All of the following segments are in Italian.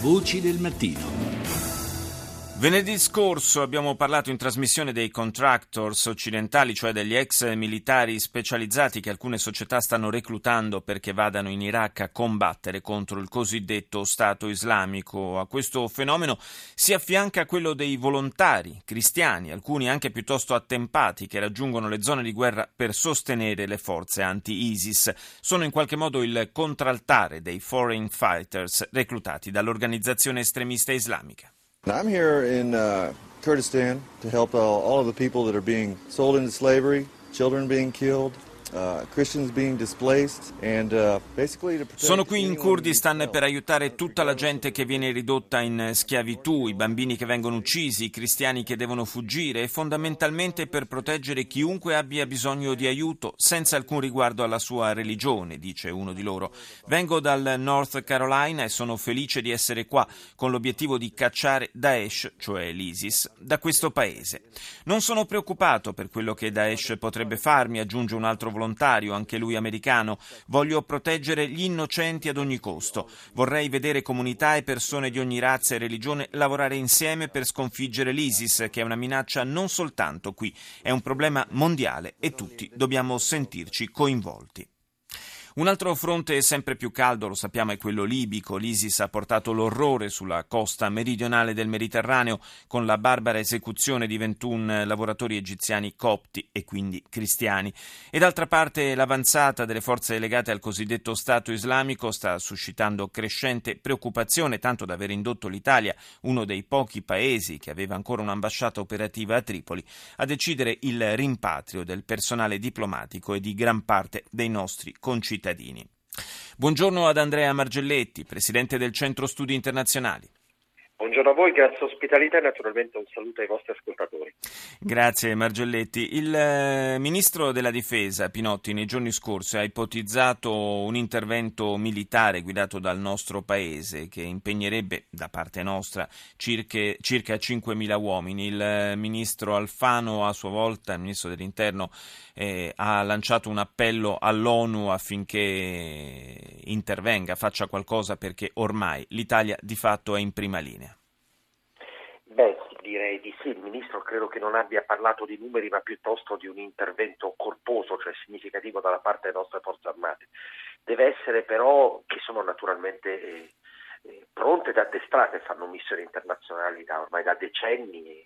Voci del mattino. Venerdì scorso abbiamo parlato in trasmissione dei contractors occidentali, cioè degli ex militari specializzati che alcune società stanno reclutando perché vadano in Iraq a combattere contro il cosiddetto Stato islamico. A questo fenomeno si affianca quello dei volontari cristiani, alcuni anche piuttosto attempati, che raggiungono le zone di guerra per sostenere le forze anti-ISIS. Sono in qualche modo il contraltare dei foreign fighters reclutati dall'organizzazione estremista islamica. I'm here in uh, Kurdistan to help uh, all of the people that are being sold into slavery, children being killed. Uh, uh, Sono qui in Kurdistan per aiutare tutta la gente che viene ridotta in schiavitù, i bambini che vengono uccisi, i cristiani che devono fuggire e fondamentalmente per proteggere chiunque abbia bisogno di aiuto senza alcun riguardo alla sua religione, dice uno di loro. Vengo dal North Carolina e sono felice di essere qua con l'obiettivo di cacciare Daesh, cioè l'ISIS, da questo paese. Non sono preoccupato per quello che Daesh potrebbe farmi, aggiunge un altro volontario volontario, anche lui americano. Voglio proteggere gli innocenti ad ogni costo. Vorrei vedere comunità e persone di ogni razza e religione lavorare insieme per sconfiggere l'ISIS, che è una minaccia non soltanto qui, è un problema mondiale e tutti dobbiamo sentirci coinvolti. Un altro fronte sempre più caldo, lo sappiamo, è quello libico. L'ISIS ha portato l'orrore sulla costa meridionale del Mediterraneo con la barbara esecuzione di 21 lavoratori egiziani copti e quindi cristiani. E d'altra parte l'avanzata delle forze legate al cosiddetto Stato islamico sta suscitando crescente preoccupazione, tanto da aver indotto l'Italia, uno dei pochi paesi che aveva ancora un'ambasciata operativa a Tripoli, a decidere il rimpatrio del personale diplomatico e di gran parte dei nostri concittadini cittadini. Buongiorno ad Andrea Margelletti, presidente del Centro Studi Internazionali. Buongiorno a voi, grazie ospitalità e naturalmente un saluto ai vostri ascoltatori. Grazie Margelletti. Il eh, ministro della difesa Pinotti nei giorni scorsi ha ipotizzato un intervento militare guidato dal nostro paese che impegnerebbe da parte nostra circa, circa 5.000 uomini. Il eh, ministro Alfano a sua volta, il ministro dell'interno, eh, ha lanciato un appello all'ONU affinché intervenga, faccia qualcosa perché ormai l'Italia di fatto è in prima linea. Direi di sì. Il Ministro credo che non abbia parlato di numeri, ma piuttosto di un intervento corposo, cioè significativo dalla parte delle nostre forze armate. Deve essere però, che sono naturalmente eh, eh pronte ed addestrate, fanno missioni internazionali da, ormai da decenni,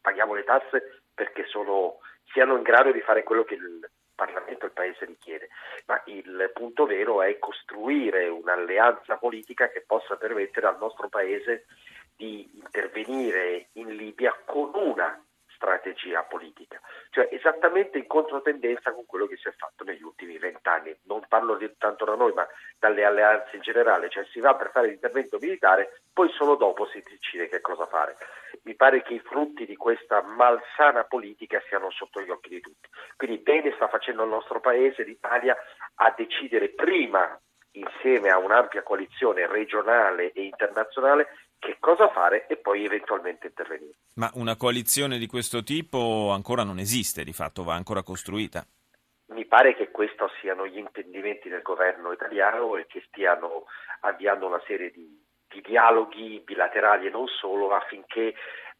paghiamo le tasse perché sono, siano in grado di fare quello che il Parlamento e il Paese richiede, ma il punto vero è costruire un'alleanza politica che possa permettere al nostro Paese di intervenire in Libia con una strategia politica, cioè esattamente in controtendenza con quello che si è fatto negli ultimi vent'anni. Non parlo di, tanto da noi, ma dalle alleanze in generale, cioè si va per fare l'intervento militare, poi solo dopo si decide che cosa fare. Mi pare che i frutti di questa malsana politica siano sotto gli occhi di tutti. Quindi bene sta facendo il nostro Paese, l'Italia, a decidere prima insieme a un'ampia coalizione regionale e internazionale che cosa fare e poi eventualmente intervenire. Ma una coalizione di questo tipo ancora non esiste, di fatto va ancora costruita. Mi pare che questi siano gli intendimenti del governo italiano e che stiano avviando una serie di, di dialoghi bilaterali e non solo affinché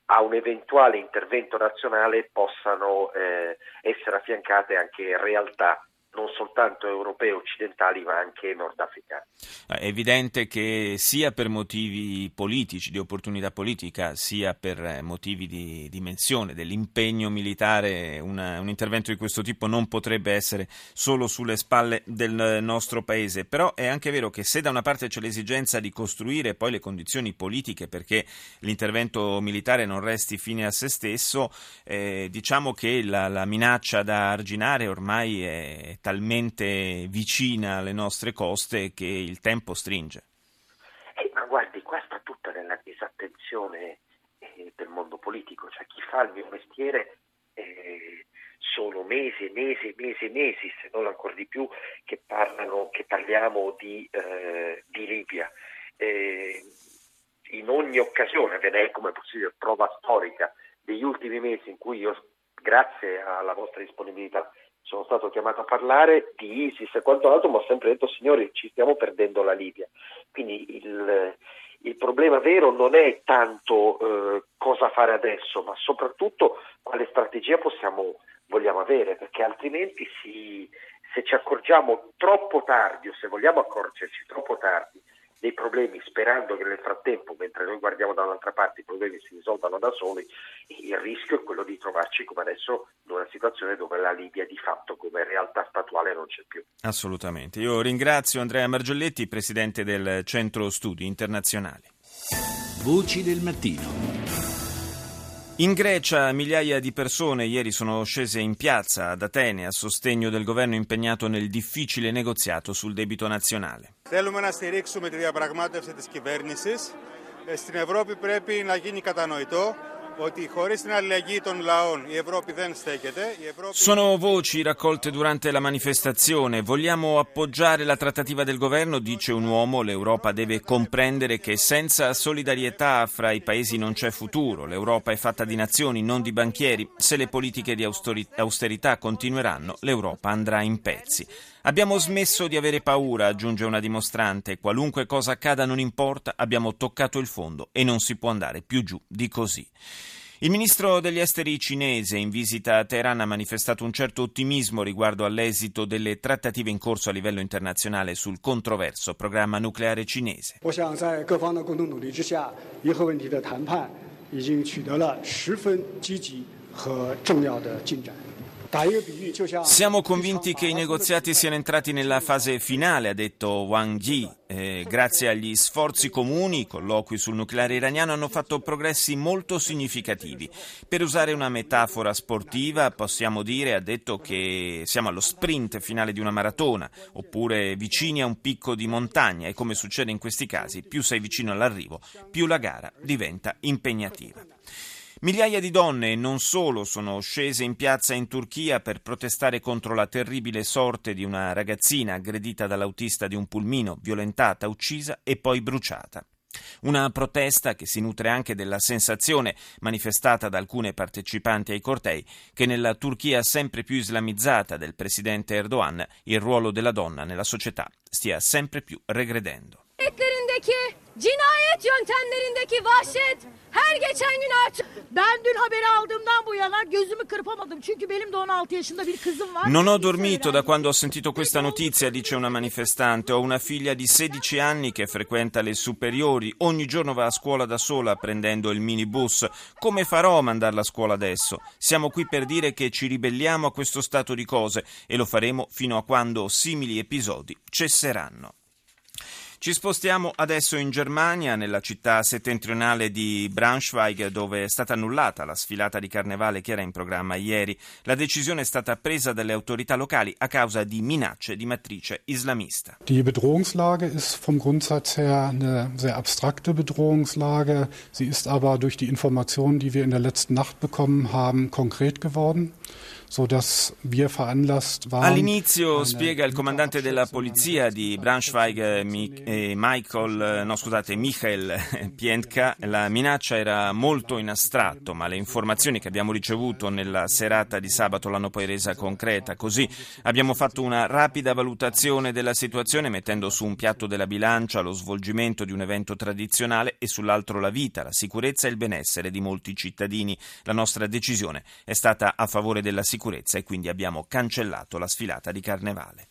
a un eventuale intervento nazionale possano eh, essere affiancate anche realtà non soltanto europee occidentali ma anche nordafricani. È evidente che sia per motivi politici, di opportunità politica, sia per motivi di dimensione dell'impegno militare, una, un intervento di questo tipo non potrebbe essere solo sulle spalle del nostro paese. Però è anche vero che se da una parte c'è l'esigenza di costruire poi le condizioni politiche perché l'intervento militare non resti fine a se stesso, eh, diciamo che la, la minaccia da arginare ormai è talmente vicina alle nostre coste che il tempo stringe. Eh, ma guardi, qua sta tutta nella disattenzione eh, del mondo politico, cioè chi fa il mio mestiere eh, sono mesi e mesi e mesi mesi, se non ancora di più, che, parlano, che parliamo di, eh, di Libia. Eh, in ogni occasione, ve ne è come possibile prova storica degli ultimi mesi in cui io, grazie alla vostra disponibilità, sono stato chiamato a parlare di ISIS e quanto altro, ma ho sempre detto signori ci stiamo perdendo la Libia. Quindi il, il, problema vero non è tanto eh, cosa fare adesso, ma soprattutto quale strategia possiamo, vogliamo avere, perché altrimenti si, se ci accorgiamo troppo tardi o se vogliamo accorgerci troppo tardi dei problemi sperando che nel frattempo, mentre noi guardiamo da un'altra parte, i problemi si risolvano da soli, il rischio è quello di trovarci come adesso in una situazione dove la Libia di fatto come realtà statuale non c'è più. Assolutamente. Io ringrazio Andrea Margiolletti, presidente del Centro Studi Internazionali. Voci del mattino. In Grecia migliaia di persone ieri sono scese in piazza ad Atene a sostegno del governo impegnato nel difficile negoziato sul debito nazionale. Θέλουμε να στηρίξουμε τη διαπραγμάτευση της κυβέρνησης. Στην Ευρώπη πρέπει να γίνει κατανοητό sono voci raccolte durante la manifestazione. Vogliamo appoggiare la trattativa del governo, dice un uomo. L'Europa deve comprendere che senza solidarietà fra i paesi non c'è futuro. L'Europa è fatta di nazioni, non di banchieri. Se le politiche di austerità continueranno, l'Europa andrà in pezzi. Abbiamo smesso di avere paura, aggiunge una dimostrante. Qualunque cosa accada non importa, abbiamo toccato il fondo e non si può andare più giù di così. Il ministro degli esteri cinese in visita a Teheran ha manifestato un certo ottimismo riguardo all'esito delle trattative in corso a livello internazionale sul controverso programma nucleare cinese. Penso siamo convinti che i negoziati siano entrati nella fase finale, ha detto Wang Yi. Eh, grazie agli sforzi comuni, i colloqui sul nucleare iraniano hanno fatto progressi molto significativi. Per usare una metafora sportiva, possiamo dire, ha detto che siamo allo sprint finale di una maratona, oppure vicini a un picco di montagna e come succede in questi casi, più sei vicino all'arrivo, più la gara diventa impegnativa. Migliaia di donne e non solo sono scese in piazza in Turchia per protestare contro la terribile sorte di una ragazzina aggredita dall'autista di un pulmino, violentata, uccisa e poi bruciata. Una protesta che si nutre anche della sensazione manifestata da alcune partecipanti ai cortei che nella Turchia sempre più islamizzata del presidente Erdogan il ruolo della donna nella società stia sempre più regredendo. Cinayet yöntemlerindeki vahşet her geçen gün artıyor. Ben dün haberi aldığımdan bu yana gözümü kırpamadım. Çünkü benim de 16 yaşında bir kızım var. Non ho dormito da quando ho sentito questa notizia, dice una manifestante. Ho una figlia di 16 anni che frequenta le superiori. Ogni giorno va a scuola da sola prendendo il minibus. Come farò a mandarla a scuola adesso? Siamo qui per dire che ci ribelliamo a questo stato di cose e lo faremo fino a quando simili episodi cesseranno. Ci spostiamo adesso in Germania, nella città settentrionale di Braunschweig, dove è stata annullata la sfilata di carnevale che era in programma ieri. La decisione è stata presa dalle autorità locali a causa di minacce di matrice islamista. Die Bedrohungslage ist vom Grundsatz her eine sehr abstrakte Bedrohungslage. Sie ist aber durch die Informationen, die wir in der letzten Nacht bekommen haben, konkret geworden. All'inizio, spiega il comandante della polizia di Braunschweig, Michael, no, scusate, Michael Pientka, la minaccia era molto in astratto, ma le informazioni che abbiamo ricevuto nella serata di sabato l'hanno poi resa concreta. Così abbiamo fatto una rapida valutazione della situazione mettendo su un piatto della bilancia lo svolgimento di un evento tradizionale e sull'altro la vita, la sicurezza e il benessere di molti cittadini. La nostra decisione è stata a favore della sicurezza sicurezza e quindi abbiamo cancellato la sfilata di carnevale.